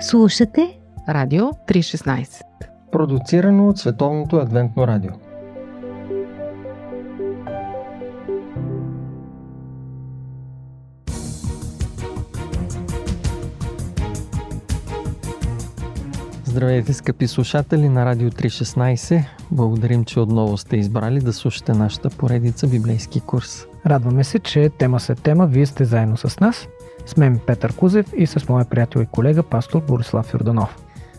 Слушате Радио 316 Продуцирано от Световното адвентно радио Здравейте, скъпи слушатели на Радио 316. Благодарим, че отново сте избрали да слушате нашата поредица библейски курс. Радваме се, че тема след тема вие сте заедно с нас. С мен Петър Кузев и с моя приятел и колега пастор Борислав Йорданов.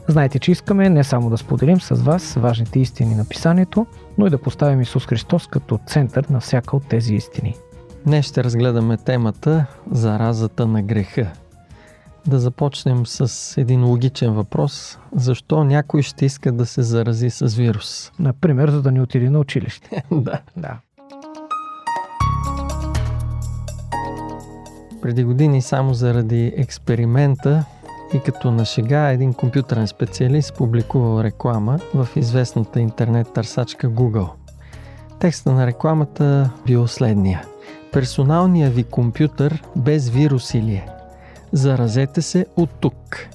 Знаете, че искаме не само да споделим с вас важните истини на писанието, но и да поставим Исус Христос като център на всяка от тези истини. Днес ще разгледаме темата Заразата на греха. Да започнем с един логичен въпрос. Защо някой ще иска да се зарази с вирус? Например, за да не отиде на училище. да. Да. Преди години само заради експеримента и като на шега един компютърен специалист публикувал реклама в известната интернет търсачка Google. Текста на рекламата бил следния. Персоналният ви компютър без вируси ли е? Заразете се от тук.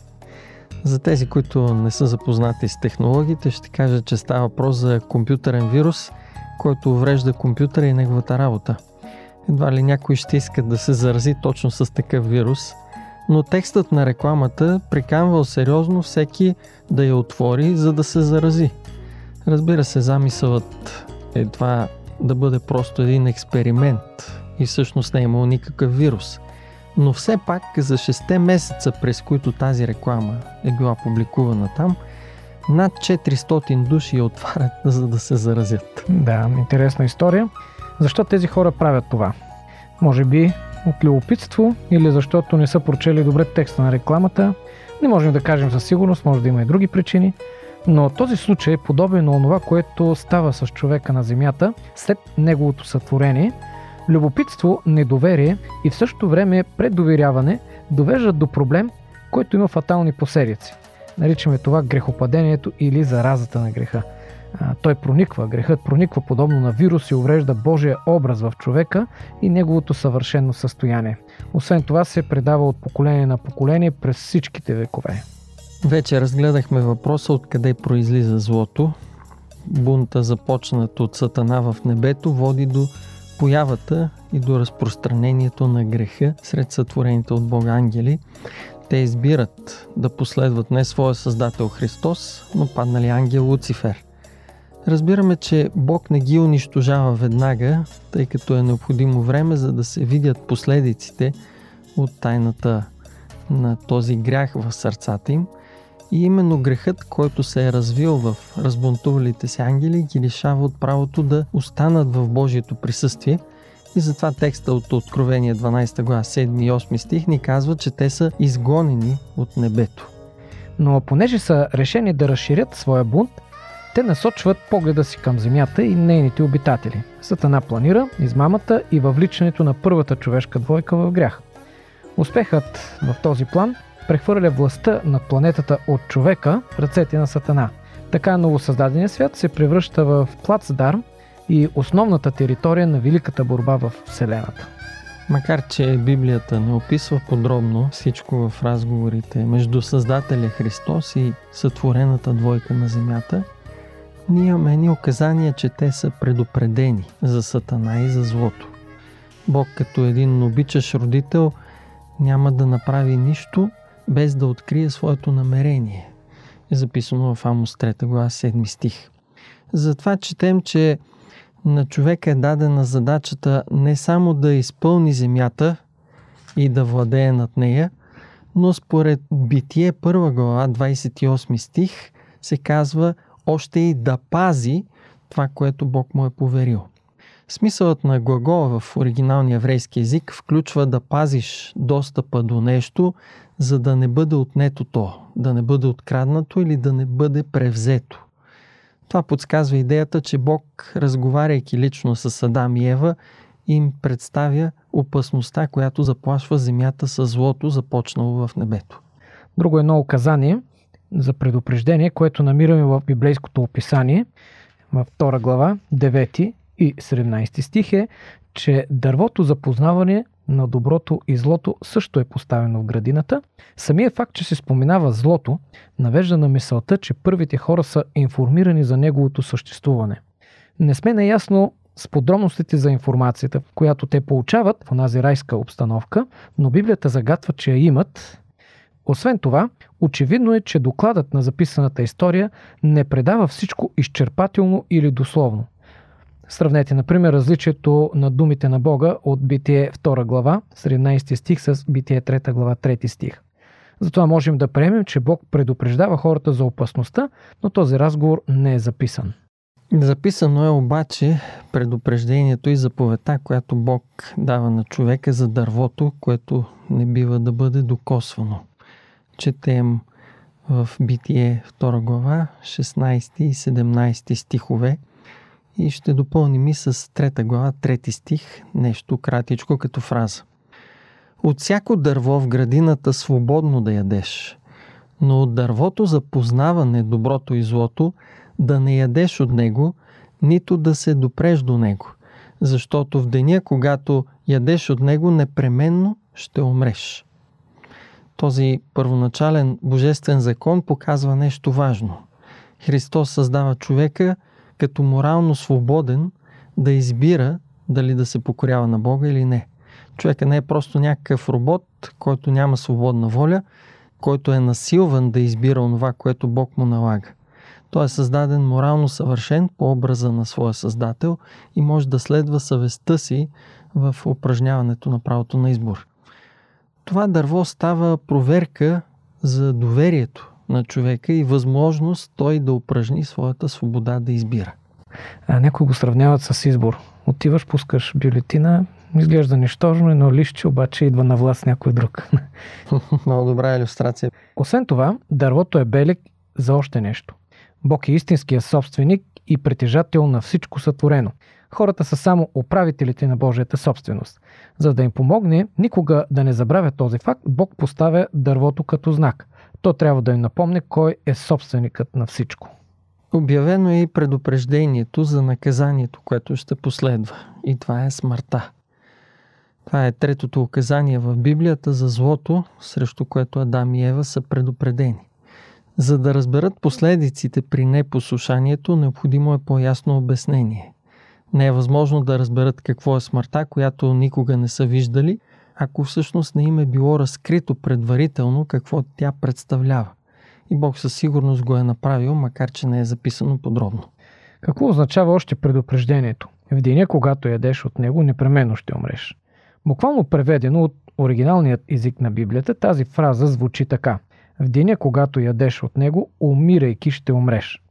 За тези, които не са запознати с технологиите, ще кажа, че става въпрос за компютърен вирус, който уврежда компютъра и неговата работа. Едва ли някой ще иска да се зарази точно с такъв вирус, но текстът на рекламата приканвал сериозно всеки да я отвори, за да се зарази. Разбира се, замисълът е това да бъде просто един експеримент и всъщност не е имал никакъв вирус. Но все пак за 6 месеца, през които тази реклама е била публикувана там, над 400 души я отварят, за да се заразят. Да, интересна история. Защо тези хора правят това? Може би от любопитство или защото не са прочели добре текста на рекламата. Не можем да кажем със сигурност, може да има и други причини. Но този случай е подобен на това, което става с човека на Земята след неговото сътворение. Любопитство, недоверие и в същото време предоверяване довеждат до проблем, който има фатални последици. Наричаме това грехопадението или заразата на греха той прониква, грехът прониква подобно на вирус и уврежда Божия образ в човека и неговото съвършено състояние. Освен това се предава от поколение на поколение през всичките векове. Вече разгледахме въпроса откъде произлиза злото. Бунта, започнат от Сатана в небето, води до появата и до разпространението на греха сред сътворените от Бога ангели. Те избират да последват не своя създател Христос, но паднали ангел Луцифер – Разбираме, че Бог не ги унищожава веднага, тъй като е необходимо време, за да се видят последиците от тайната на този грях в сърцата им. И именно грехът, който се е развил в разбунтувалите си ангели, ги лишава от правото да останат в Божието присъствие. И затова текста от Откровение 12 глава 7 и 8 стих ни казва, че те са изгонени от небето. Но понеже са решени да разширят своя бунт, те насочват погледа си към Земята и нейните обитатели. Сатана планира измамата и въвличането на първата човешка двойка в грях. Успехът в този план прехвърля властта над планетата от човека в ръцете на Сатана. Така новосъздадения свят се превръща в плацдарм и основната територия на великата борба в Вселената. Макар, че Библията не описва подробно всичко в разговорите между Създателя Христос и сътворената двойка на Земята, ние имаме едни указания, че те са предупредени за Сатана и за злото. Бог като един обичаш родител няма да направи нищо без да открие своето намерение. Е записано в Амос 3 глава 7 стих. Затова четем, че на човека е дадена задачата не само да изпълни земята и да владее над нея, но според Битие 1 глава 28 стих се казва още и да пази това, което Бог му е поверил. Смисълът на глагола в оригиналния еврейски език включва да пазиш достъпа до нещо, за да не бъде отнето то, да не бъде откраднато или да не бъде превзето. Това подсказва идеята, че Бог, разговаряйки лично с Адам и Ева, им представя опасността, която заплашва земята с злото, започнало в небето. Друго едно указание за предупреждение, което намираме в библейското описание, във втора глава, 9 И 17 стих е, че дървото за познаване на доброто и злото също е поставено в градината. Самия факт, че се споменава злото, навежда на мисълта, че първите хора са информирани за неговото съществуване. Не сме наясно с подробностите за информацията, която те получават в онази райска обстановка, но Библията загатва, че я имат. Освен това, очевидно е, че докладът на записаната история не предава всичко изчерпателно или дословно. Сравнете, например, различието на думите на Бога от Битие 2 глава, 17 стих с Битие 3 глава, 3 стих. Затова можем да приемем, че Бог предупреждава хората за опасността, но този разговор не е записан. Записано е обаче предупреждението и заповедта, която Бог дава на човека за дървото, което не бива да бъде докосвано. Четем в Битие 2 глава, 16 и 17 стихове и ще допълним и с 3 глава, 3 стих, нещо кратичко като фраза. От всяко дърво в градината свободно да ядеш, но от дървото за познаване доброто и злото – да не ядеш от него, нито да се допреш до него, защото в деня, когато ядеш от него, непременно ще умреш. Този първоначален божествен закон показва нещо важно. Христос създава човека като морално свободен да избира дали да се покорява на Бога или не. Човека не е просто някакъв робот, който няма свободна воля, който е насилван да избира онова, което Бог му налага. Той е създаден морално съвършен по образа на своя създател и може да следва съвестта си в упражняването на правото на избор. Това дърво става проверка за доверието на човека и възможност той да упражни своята свобода да избира. А някои го сравняват с избор. Отиваш, пускаш бюлетина, изглежда нищожно, но лище обаче идва на власт някой друг. Много добра иллюстрация. Освен това, дървото е белег за още нещо. Бог е истинския собственик и притежател на всичко сътворено. Хората са само управителите на Божията собственост. За да им помогне никога да не забравя този факт, Бог поставя дървото като знак. То трябва да им напомне кой е собственикът на всичко. Обявено е и предупреждението за наказанието, което ще последва. И това е смъртта. Това е третото указание в Библията за злото, срещу което Адам и Ева са предупредени. За да разберат последиците при непослушанието, необходимо е по-ясно обяснение. Не е възможно да разберат какво е смъртта, която никога не са виждали, ако всъщност не им е било разкрито предварително какво тя представлява. И Бог със сигурност го е направил, макар че не е записано подробно. Какво означава още предупреждението? В деня, когато ядеш от него, непременно ще умреш. Буквално преведено от оригиналният език на Библията, тази фраза звучи така – в деня, когато ядеш от него, умирайки ще умреш.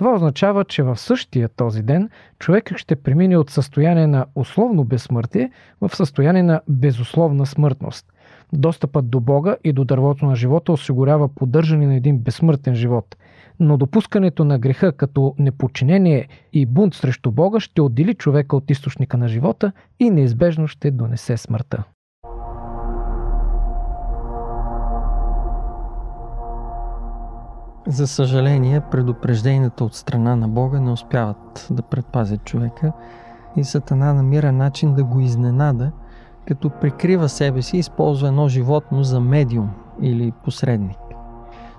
Това означава, че в същия този ден човекът ще премине от състояние на условно безсмъртие в състояние на безусловна смъртност. Достъпът до Бога и до дървото на живота осигурява поддържане на един безсмъртен живот. Но допускането на греха като неподчинение и бунт срещу Бога ще отдели човека от източника на живота и неизбежно ще донесе смъртта. За съжаление, предупрежденията от страна на Бога не успяват да предпазят човека и Сатана намира начин да го изненада, като прикрива себе си и използва едно животно за медиум или посредник.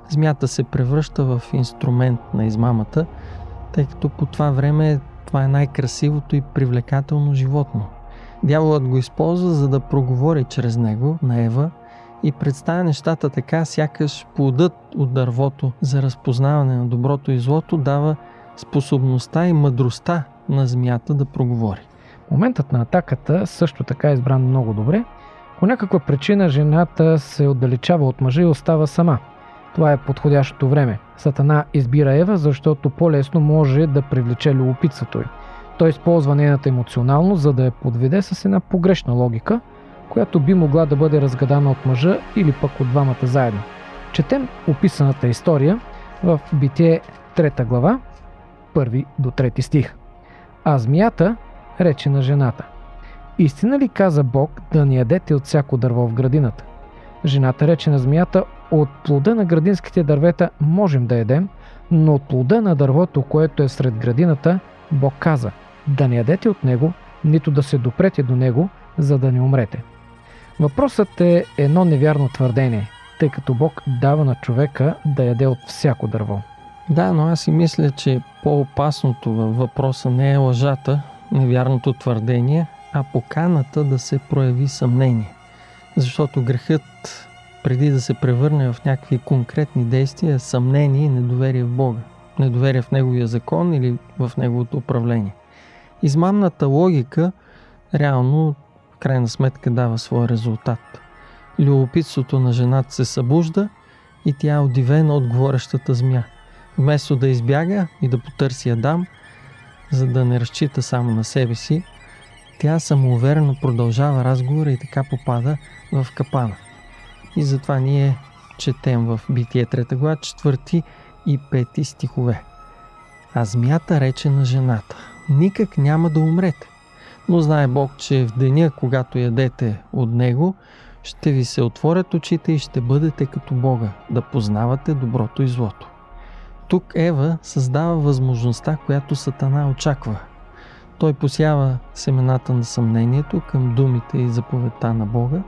Змята се превръща в инструмент на измамата, тъй като по това време това е най-красивото и привлекателно животно. Дяволът го използва за да проговори чрез него на Ева и представя нещата така, сякаш плодът от дървото за разпознаване на доброто и злото дава способността и мъдростта на змията да проговори. Моментът на атаката също така е избран много добре. По някаква причина жената се отдалечава от мъжа и остава сама. Това е подходящото време. Сатана избира Ева, защото по-лесно може да привлече любопитството й. Той използва нейната емоционалност, за да я подведе с една погрешна логика – която би могла да бъде разгадана от мъжа или пък от двамата заедно. Четем описаната история в Битие 3 глава, 1 до 3 стих. А змията рече на жената. Истина ли каза Бог да ни ядете от всяко дърво в градината? Жената рече на змията, от плода на градинските дървета можем да едем, но от плода на дървото, което е сред градината, Бог каза, да не ядете от него, нито да се допрете до него, за да не умрете. Въпросът е едно невярно твърдение, тъй като Бог дава на човека да яде от всяко дърво. Да, но аз си мисля, че по-опасното във въпроса не е лъжата, невярното твърдение, а поканата да се прояви съмнение. Защото грехът, преди да се превърне в някакви конкретни действия, е съмнение и недоверие в Бога. Недоверие в Неговия закон или в Неговото управление. Измамната логика реално крайна сметка дава своя резултат. Любопитството на жената се събужда и тя е удивена от говорещата змия. Вместо да избяга и да потърси Адам, за да не разчита само на себе си, тя самоуверено продължава разговора и така попада в капана. И затова ние четем в Битие 3 глава 4 и 5 стихове. А змията рече на жената, никак няма да умрете. Но знае Бог, че в деня, когато ядете от Него, ще ви се отворят очите и ще бъдете като Бога, да познавате доброто и злото. Тук Ева създава възможността, която Сатана очаква. Той посява семената на съмнението към думите и заповедта на Бога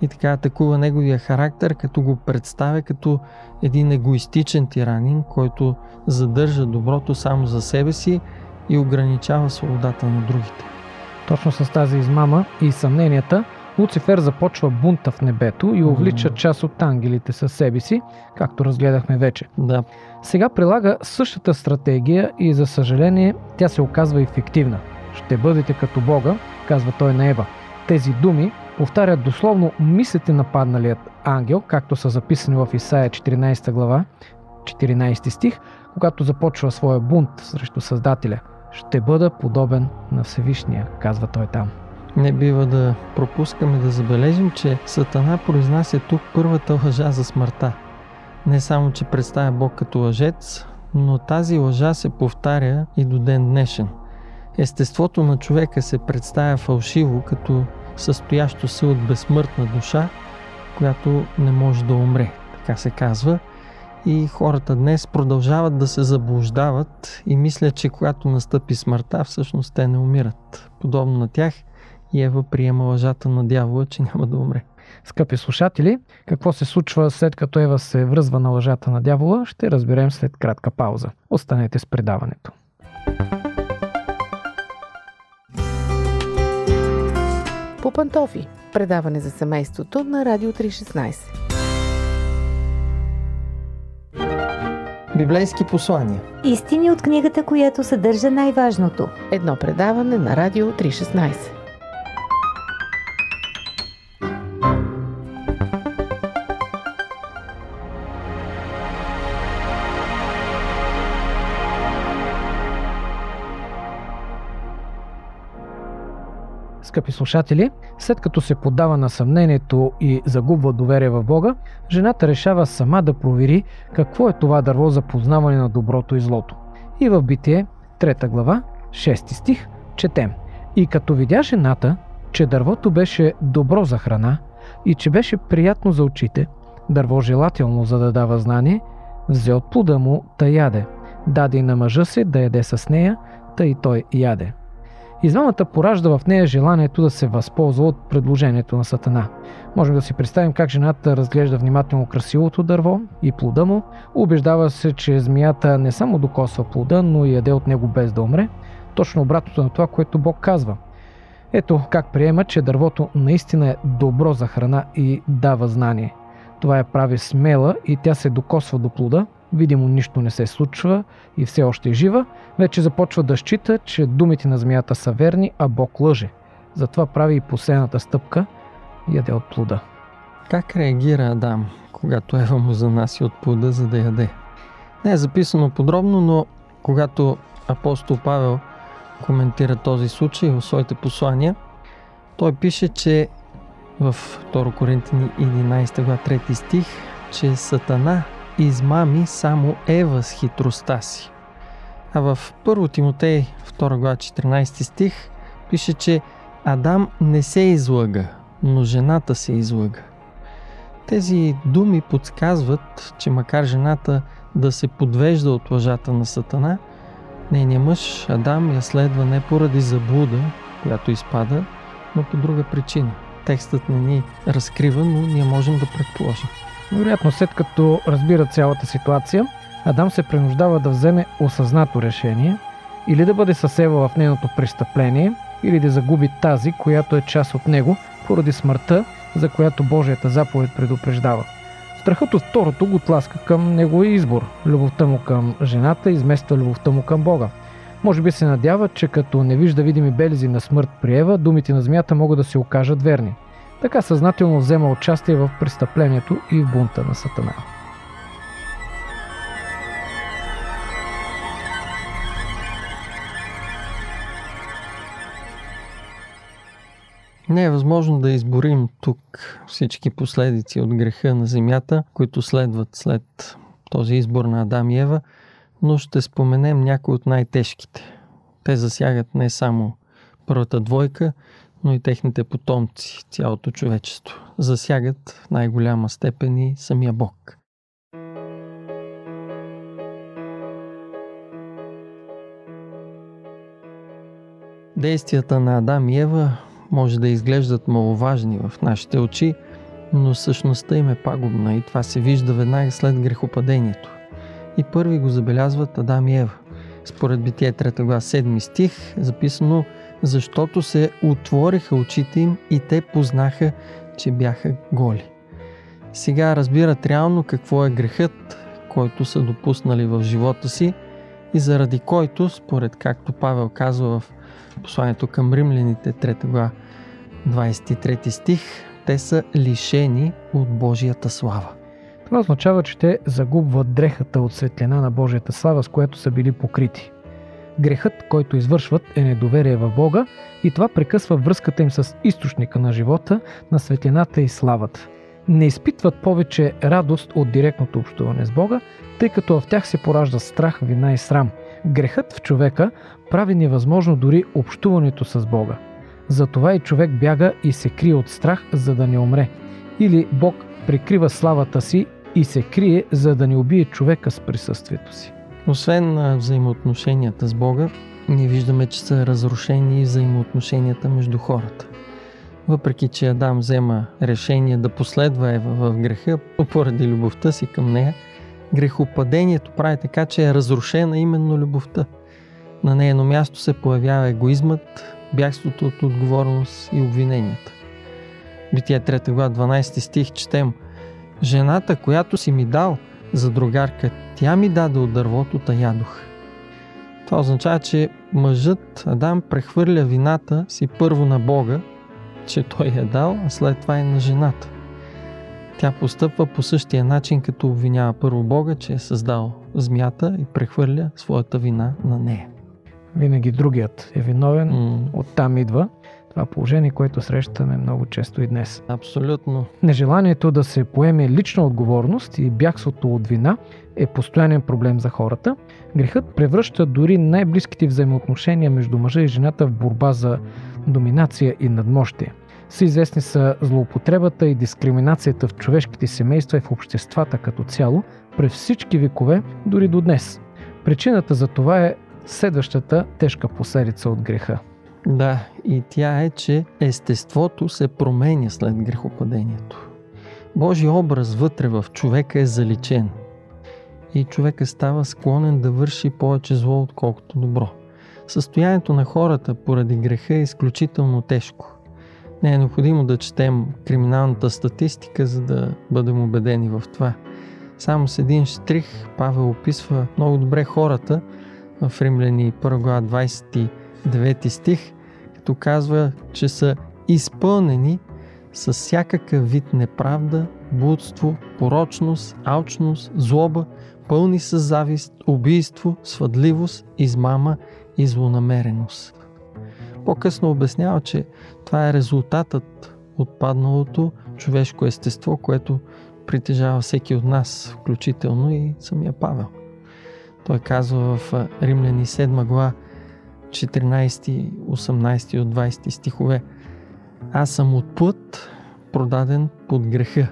и така атакува неговия характер, като го представя като един егоистичен тиранин, който задържа доброто само за себе си и ограничава свободата на другите. Точно с тази измама и съмненията, Луцифер започва бунта в небето и увлича част от ангелите със себе си, както разгледахме вече. Да, Сега прилага същата стратегия и за съжаление тя се оказва ефективна. Ще бъдете като Бога, казва той на Ева. Тези думи повтарят дословно мислите на падналият ангел, както са записани в Исаия 14 глава, 14 стих, когато започва своя бунт срещу Създателя. Ще бъда подобен на Всевишния, казва той там. не бива да пропускаме да забележим, че Сатана произнася тук първата лъжа за смъртта. Не само, че представя Бог като лъжец, но тази лъжа се повтаря и до ден днешен. Естеството на човека се представя фалшиво, като състоящо се от безсмъртна душа, която не може да умре, така се казва. И хората днес продължават да се заблуждават и мислят, че когато настъпи смъртта, всъщност те не умират. Подобно на тях, Ева приема лъжата на дявола, че няма да умре. Скъпи слушатели, какво се случва след като Ева се връзва на лъжата на дявола, ще разберем след кратка пауза. Останете с предаването. По пантофи. Предаване за семейството на Радио 316. Библейски послания. Истини от книгата, която съдържа най-важното. Едно предаване на Радио 316. Скъпи слушатели, след като се подава на съмнението и загубва доверие в Бога, жената решава сама да провери какво е това дърво за познаване на доброто и злото. И в Битие, 3 глава, 6 стих, четем. И като видя жената, че дървото беше добро за храна и че беше приятно за очите, дърво желателно за да дава знание, взе от плода му да яде. Даде и на мъжа си да яде с нея, тъй и той яде. Измамата поражда в нея желанието да се възползва от предложението на Сатана. Можем да си представим как жената разглежда внимателно красивото дърво и плода му, убеждава се, че змията не само докосва плода, но и яде от него без да умре, точно обратното на това, което Бог казва. Ето как приема, че дървото наистина е добро за храна и дава знание. Това я прави смела и тя се докосва до плода, видимо нищо не се случва и все още е жива, вече започва да счита, че думите на змията са верни, а Бог лъже. Затова прави и последната стъпка – яде от плода. Как реагира Адам, когато Ева му занаси от плода, за да яде? Не е записано подробно, но когато апостол Павел коментира този случай в своите послания, той пише, че в 2 Коринтини 11 глава 3 стих, че Сатана измами само Ева с хитростта си. А в 1 Тимотей 2 глава 14 стих пише, че Адам не се излъга, но жената се излъга. Тези думи подсказват, че макар жената да се подвежда от лъжата на Сатана, Нейният мъж Адам я следва не поради заблуда, която изпада, но по друга причина. Текстът не ни разкрива, но ние можем да предположим. Вероятно, след като разбира цялата ситуация, Адам се принуждава да вземе осъзнато решение или да бъде със Ева в нейното престъпление, или да загуби тази, която е част от него, поради смъртта, за която Божията заповед предупреждава. Страхът от второто го тласка към неговия избор. Любовта му към жената измества любовта му към Бога. Може би се надява, че като не вижда видими белези на смърт при Ева, думите на змията могат да се окажат верни. Така съзнателно взема участие в престъплението и в бунта на Сатана. Не е възможно да изборим тук всички последици от греха на земята, които следват след този избор на Адам и Ева, но ще споменем някои от най-тежките. Те засягат не само първата двойка, но и техните потомци, цялото човечество. Засягат в най-голяма степен и самия Бог. Действията на Адам и Ева може да изглеждат маловажни в нашите очи, но същността им е пагубна и това се вижда веднага след грехопадението. И първи го забелязват Адам и Ева. Според Битие 3 глава 7 стих е записано защото се отвориха очите им и те познаха, че бяха голи. Сега разбират реално какво е грехът, който са допуснали в живота си и заради който, според както Павел казва в посланието към римляните 3 глава 23 стих, те са лишени от Божията слава. Това означава, че те загубват дрехата от светлина на Божията слава, с която са били покрити. Грехът, който извършват, е недоверие в Бога и това прекъсва връзката им с източника на живота, на светлината и славата. Не изпитват повече радост от директното общуване с Бога, тъй като в тях се поражда страх, вина и срам. Грехът в човека прави невъзможно дори общуването с Бога. Затова и човек бяга и се крие от страх, за да не умре. Или Бог прикрива славата си и се крие, за да не убие човека с присъствието си. Освен на взаимоотношенията с Бога, ние виждаме, че са разрушени взаимоотношенията между хората. Въпреки, че Адам взема решение да последва Ева в греха поради любовта си към нея, грехопадението прави така, че е разрушена именно любовта. На нейно място се появява егоизмът, бягството от отговорност и обвиненията. Битие 3 глава 12 стих четем Жената, която си ми дал за другарка, тя ми даде от дървото, та ядох. Това означава, че мъжът Адам прехвърля вината си първо на Бога, че той е дал, а след това и на жената. Тя постъпва по същия начин, като обвинява първо Бога, че е създал змията и прехвърля своята вина на нея. Винаги другият е виновен, М, оттам идва това положение, което срещаме много често и днес. абсолютно. Нежеланието да се поеме лична отговорност и бягството от вина е постоянен проблем за хората. Грехът превръща дори най-близките взаимоотношения между мъжа и жената в борба за доминация и надмощие. Всеизвестни са злоупотребата и дискриминацията в човешките семейства и в обществата като цяло през всички векове, дори до днес. Причината за това е следващата тежка последица от греха. Да, и тя е, че естеството се променя след грехопадението. Божия образ вътре в човека е заличен. И човека става склонен да върши повече зло, отколкото добро. Състоянието на хората поради греха е изключително тежко. Не е необходимо да четем криминалната статистика, за да бъдем убедени в това. Само с един штрих Павел описва много добре хората в Римляни 1 глава 29 стих, като казва, че са изпълнени с всякакъв вид неправда, блудство, порочност, алчност, злоба, пълни с завист, убийство, свъдливост, измама и злонамереност. По-късно обяснява, че това е резултатът от падналото човешко естество, което притежава всеки от нас, включително и самия Павел. Той казва в Римляни 7 глава 14, 18 от 20 стихове Аз съм от плът, продаден под греха,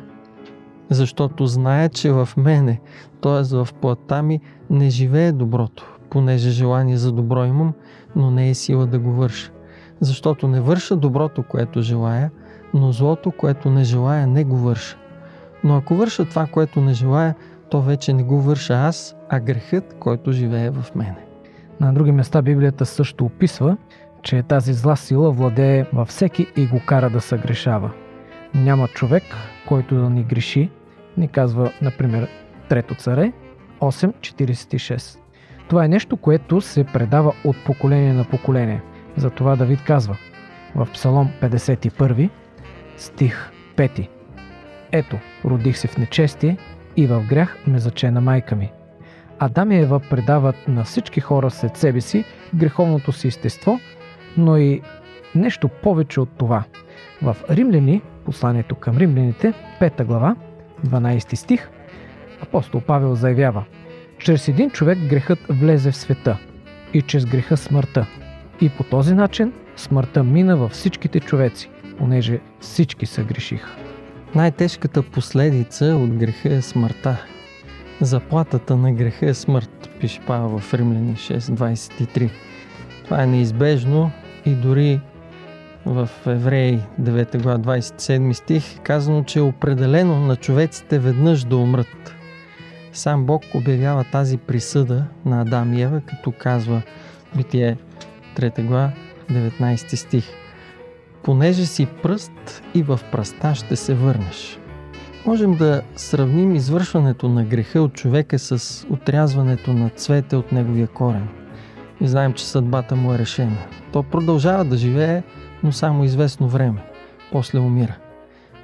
защото зная, че в мене, т.е. в плътта ми, не живее доброто. понеже желание за добро имам, но не е сила да го върша. Защото не върша доброто, което желая, но злото, което не желая, не го върша. Но ако върша това, което не желая, то вече не го върша аз, а грехът, който живее в мене. На други места Библията също описва, че тази зла сила владее във всеки и го кара да съгрешава. Няма човек, който да ни греши, ни казва, например, Трето царе 8.46. Това е нещо, което се предава от поколение на поколение. Затова Давид казва в Псалом 51, стих 5. Ето, родих се в нечестие и в грях ме зачена майка ми. Адам и Ева предават на всички хора след себе си греховното си естество, но и нещо повече от това. В Римляни, посланието към римляните, 5 глава, 12 стих, апостол Павел заявява Чрез един човек грехът влезе в света и чрез греха смъртта. И по този начин смъртта мина във всичките човеци, понеже всички са грешиха. Най-тежката последица от греха е смъртта. Заплатата на греха е смърт, пише Павел в Римляни 6.23. Това е неизбежно и дори в Евреи 9 глава 27 стих казано, че е определено на човеците веднъж да умрат. Сам Бог обявява тази присъда на Адам и Ева, като казва Битие 3 глава 19 стих. Понеже си пръст и в пръста ще се върнеш. Можем да сравним извършването на греха от човека с отрязването на цвете от неговия корен. И знаем, че съдбата му е решена. То продължава да живее, но само известно време. После умира.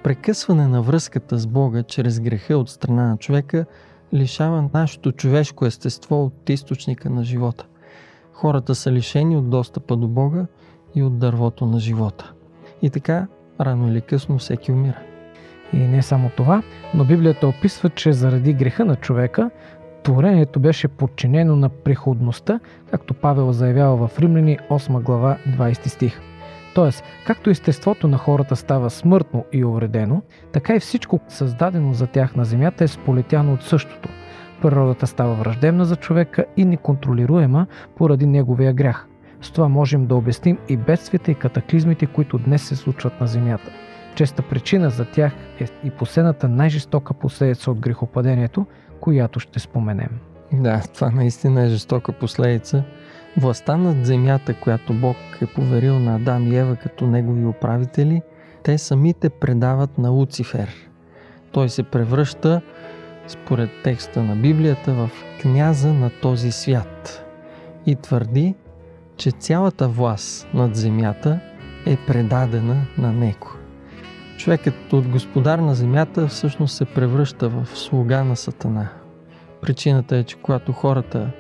Прекъсване на връзката с Бога чрез греха от страна на човека лишава нашето човешко естество от източника на живота. Хората са лишени от достъпа до Бога и от дървото на живота. И така, рано или късно всеки умира. И не само това, но Библията описва, че заради греха на човека, творението беше подчинено на приходността, както Павел заявява в Римляни 8 глава 20 стих. Тоест, както естеството на хората става смъртно и увредено, така и всичко създадено за тях на земята е сполетяно от същото. Природата става враждебна за човека и неконтролируема поради неговия грях. С това можем да обясним и бедствията и катаклизмите, които днес се случват на земята. Честа причина за тях е и последната най-жестока последица от грехопадението, която ще споменем. Да, това наистина е жестока последица. Властта над земята, която Бог е поверил на Адам и Ева като негови управители, те самите предават на Луцифер. Той се превръща, според текста на Библията, в княза на този свят и твърди, че цялата власт над земята е предадена на него. Човекът от господар на земята всъщност се превръща в слуга на Сатана. Причината е, че когато хората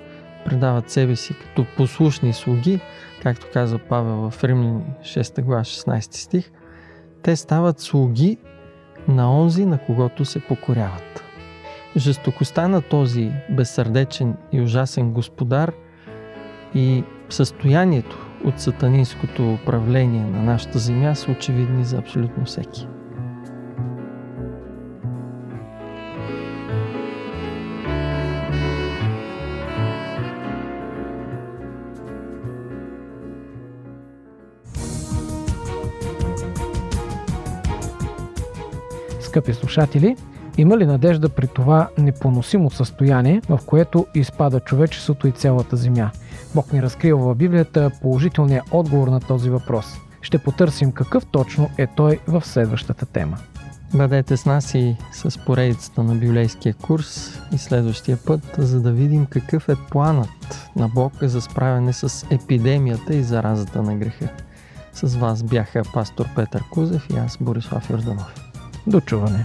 предават себе си като послушни слуги, както казва Павел в Римляни 6 глава 16 стих, те стават слуги на онзи, на когото се покоряват. Жестокостта на този безсърдечен и ужасен господар и състоянието от сатанинското управление на нашата земя са очевидни за абсолютно всеки. Скъпи слушатели, има ли надежда при това непоносимо състояние, в което изпада човечеството и цялата земя? Бог ни разкрива в Библията положителния отговор на този въпрос. Ще потърсим какъв точно е той в следващата тема. Бъдете с нас и с поредицата на библейския курс и следващия път, за да видим какъв е планът на Бог за справяне с епидемията и заразата на греха. С вас бяха пастор Петър Кузев и аз Борислав Йорданов. До чуване!